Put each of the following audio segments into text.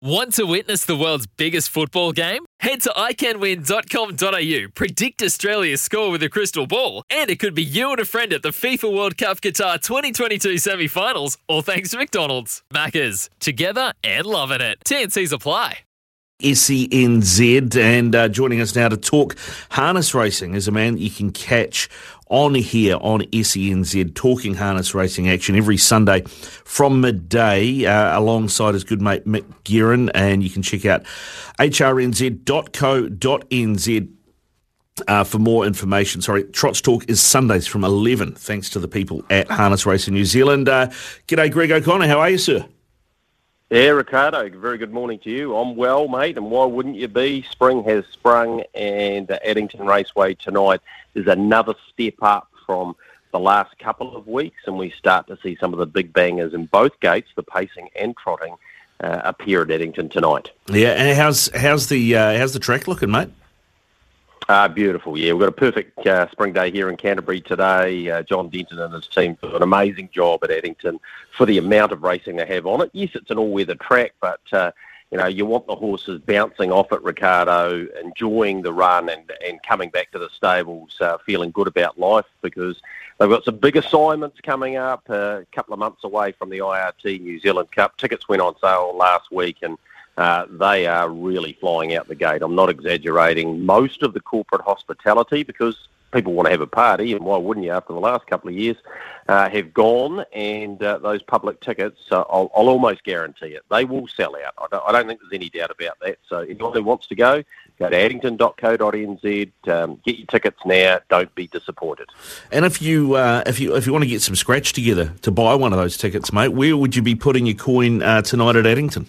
Want to witness the world's biggest football game? Head to iCanWin.com.au, predict Australia's score with a crystal ball, and it could be you and a friend at the FIFA World Cup Qatar 2022 semi finals, all thanks to McDonald's. Maccas, together and loving it. TNC's apply. SENZ. And uh, joining us now to talk harness racing is a man you can catch on here on SENZ, talking harness racing action every Sunday from midday uh, alongside his good mate Mick Guerin. And you can check out hrnz.co.nz. Uh, for more information, sorry, Trots Talk is Sundays from 11, thanks to the people at Harness Racing New Zealand. Uh, g'day, Greg O'Connor. How are you, sir? Yeah, Ricardo, very good morning to you. I'm well, mate, and why wouldn't you be? Spring has sprung, and Addington Raceway tonight is another step up from the last couple of weeks, and we start to see some of the big bangers in both gates, the pacing and trotting, uh, appear at Addington tonight. Yeah, and how's how's the uh, how's the track looking, mate? Ah, beautiful. Yeah, we've got a perfect uh, spring day here in Canterbury today. Uh, John Denton and his team do an amazing job at Addington for the amount of racing they have on it. Yes, it's an all-weather track, but uh, you know you want the horses bouncing off at Ricardo, enjoying the run, and and coming back to the stables uh, feeling good about life because they've got some big assignments coming up. Uh, a couple of months away from the IRT New Zealand Cup, tickets went on sale last week, and uh, they are really flying out the gate. I'm not exaggerating. Most of the corporate hospitality, because people want to have a party, and why wouldn't you after the last couple of years, uh, have gone, and uh, those public tickets, uh, I'll, I'll, almost guarantee it, they will sell out. I don't, I don't, think there's any doubt about that. So anyone who wants to go, go to addington.co.nz, um, get your tickets now. Don't be disappointed. And if you uh, if you if you want to get some scratch together to buy one of those tickets, mate, where would you be putting your coin uh, tonight at Addington?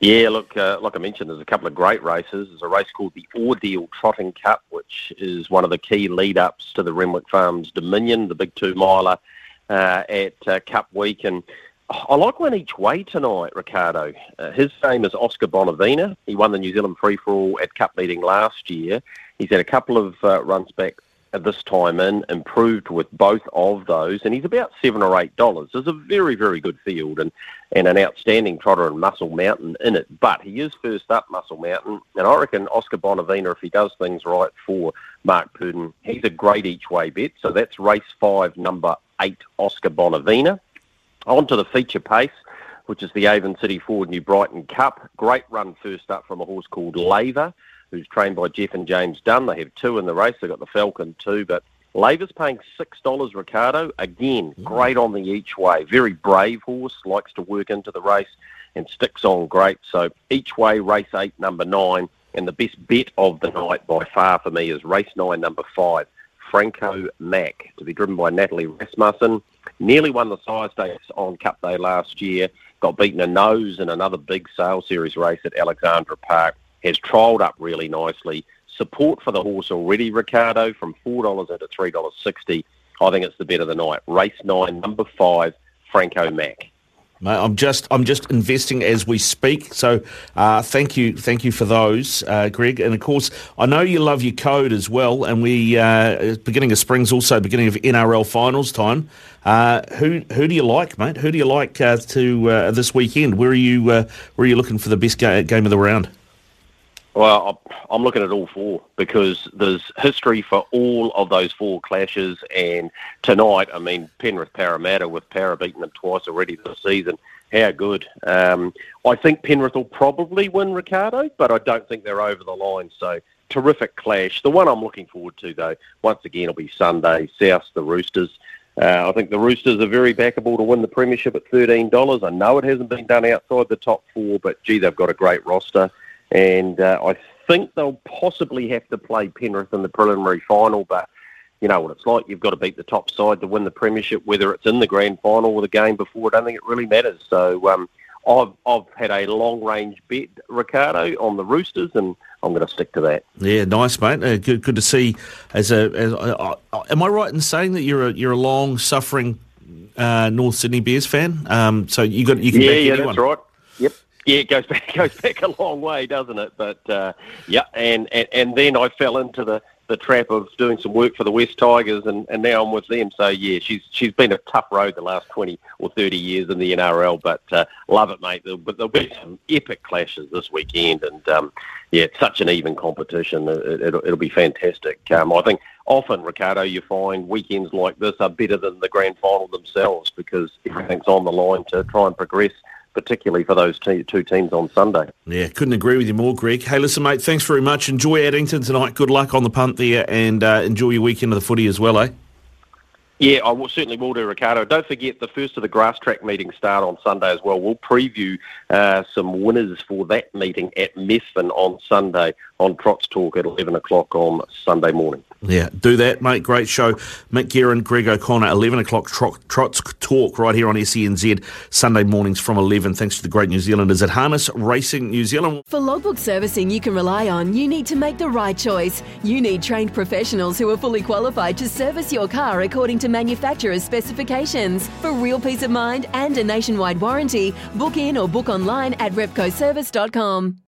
Yeah, look, uh, like I mentioned, there's a couple of great races. There's a race called the Ordeal Trotting Cup, which is one of the key lead-ups to the Renwick Farms Dominion, the big two-miler uh, at uh, Cup Week. And I like one each way tonight, Ricardo. Uh, his name is Oscar Bonavena. He won the New Zealand Free-for-all at Cup meeting last year. He's had a couple of uh, runs back this time in, improved with both of those, and he's about seven or eight dollars. There's a very, very good field and, and an outstanding trotter in Muscle Mountain in it. But he is first up Muscle Mountain, and I reckon Oscar Bonavena, if he does things right for Mark Purdon, he's a great each way bet. So that's race five, number eight, Oscar Bonavena. On to the feature pace which is the Avon City Ford New Brighton Cup. Great run first up from a horse called Laver who's trained by Jeff and James Dunn. They have two in the race. They've got the Falcon too, but Laver's paying six dollars. Ricardo again, great on the each way. Very brave horse, likes to work into the race and sticks on great. So each way, race eight, number nine, and the best bet of the night by far for me is race nine, number five, Franco Mac, to be driven by Natalie Rasmussen. Nearly won the sire stakes on Cup Day last year. Got beaten a nose in another big sale series race at Alexandra Park has trialled up really nicely. Support for the horse already, Ricardo, from $4 into $3.60. I think it's the bet of the night. Race nine, number five, Franco Mac. Mate, I'm just I'm just investing as we speak. So uh, thank you thank you for those, uh, Greg. And of course, I know you love your code as well. And we uh, beginning of spring's also beginning of NRL finals time. Uh, who who do you like, mate? Who do you like uh, to uh, this weekend? Where are you where are you looking for the best ga- game of the round? Well, I'm looking at all four because there's history for all of those four clashes. And tonight, I mean, Penrith Parramatta with Parra beating them twice already this season. How good. Um, I think Penrith will probably win, Ricardo, but I don't think they're over the line. So terrific clash. The one I'm looking forward to, though, once again, will be Sunday, South the Roosters. Uh, I think the Roosters are very backable to win the premiership at thirteen dollars. I know it hasn't been done outside the top four, but gee, they've got a great roster, and uh, I think they'll possibly have to play Penrith in the preliminary final, but you know what it's like. You've got to beat the top side to win the premiership, whether it's in the grand final or the game before. I don't think it really matters. So um, I've I've had a long range bet, Ricardo, on the Roosters, and I'm going to stick to that. Yeah, nice, mate. Uh, good, good to see. As a, as, uh, uh, am I right in saying that you're a you're a long suffering uh, North Sydney Bears fan? Um, so you got you can yeah, yeah, anyone. that's right. Yep. Yeah, it goes back goes back a long way, doesn't it? But uh, yeah, and, and and then I fell into the the trap of doing some work for the West Tigers, and, and now I'm with them. So yeah, she's she's been a tough road the last twenty or thirty years in the NRL, but uh, love it, mate. There'll, but there'll be some epic clashes this weekend, and um, yeah, it's such an even competition. It, will it'll be fantastic. Um, I think often, Ricardo, you find weekends like this are better than the grand final themselves because everything's on the line to try and progress particularly for those two teams on Sunday. Yeah, couldn't agree with you more, Greg. Hey, listen, mate, thanks very much. Enjoy Addington tonight. Good luck on the punt there, and uh, enjoy your weekend of the footy as well, eh? Yeah, I will, certainly will do, Ricardo. Don't forget the first of the grass track meetings start on Sunday as well. We'll preview uh, some winners for that meeting at Methven on Sunday on Trots Talk at 11 o'clock on Sunday morning. Yeah, do that, mate. Great show. Mick Guerin, Greg O'Connor, 11 o'clock Trots Talk right here on SENZ, Sunday mornings from 11. Thanks to the great New Zealanders at Harness Racing New Zealand. For logbook servicing you can rely on, you need to make the right choice. You need trained professionals who are fully qualified to service your car according to manufacturer's specifications. For real peace of mind and a nationwide warranty, book in or book online at repcoservice.com.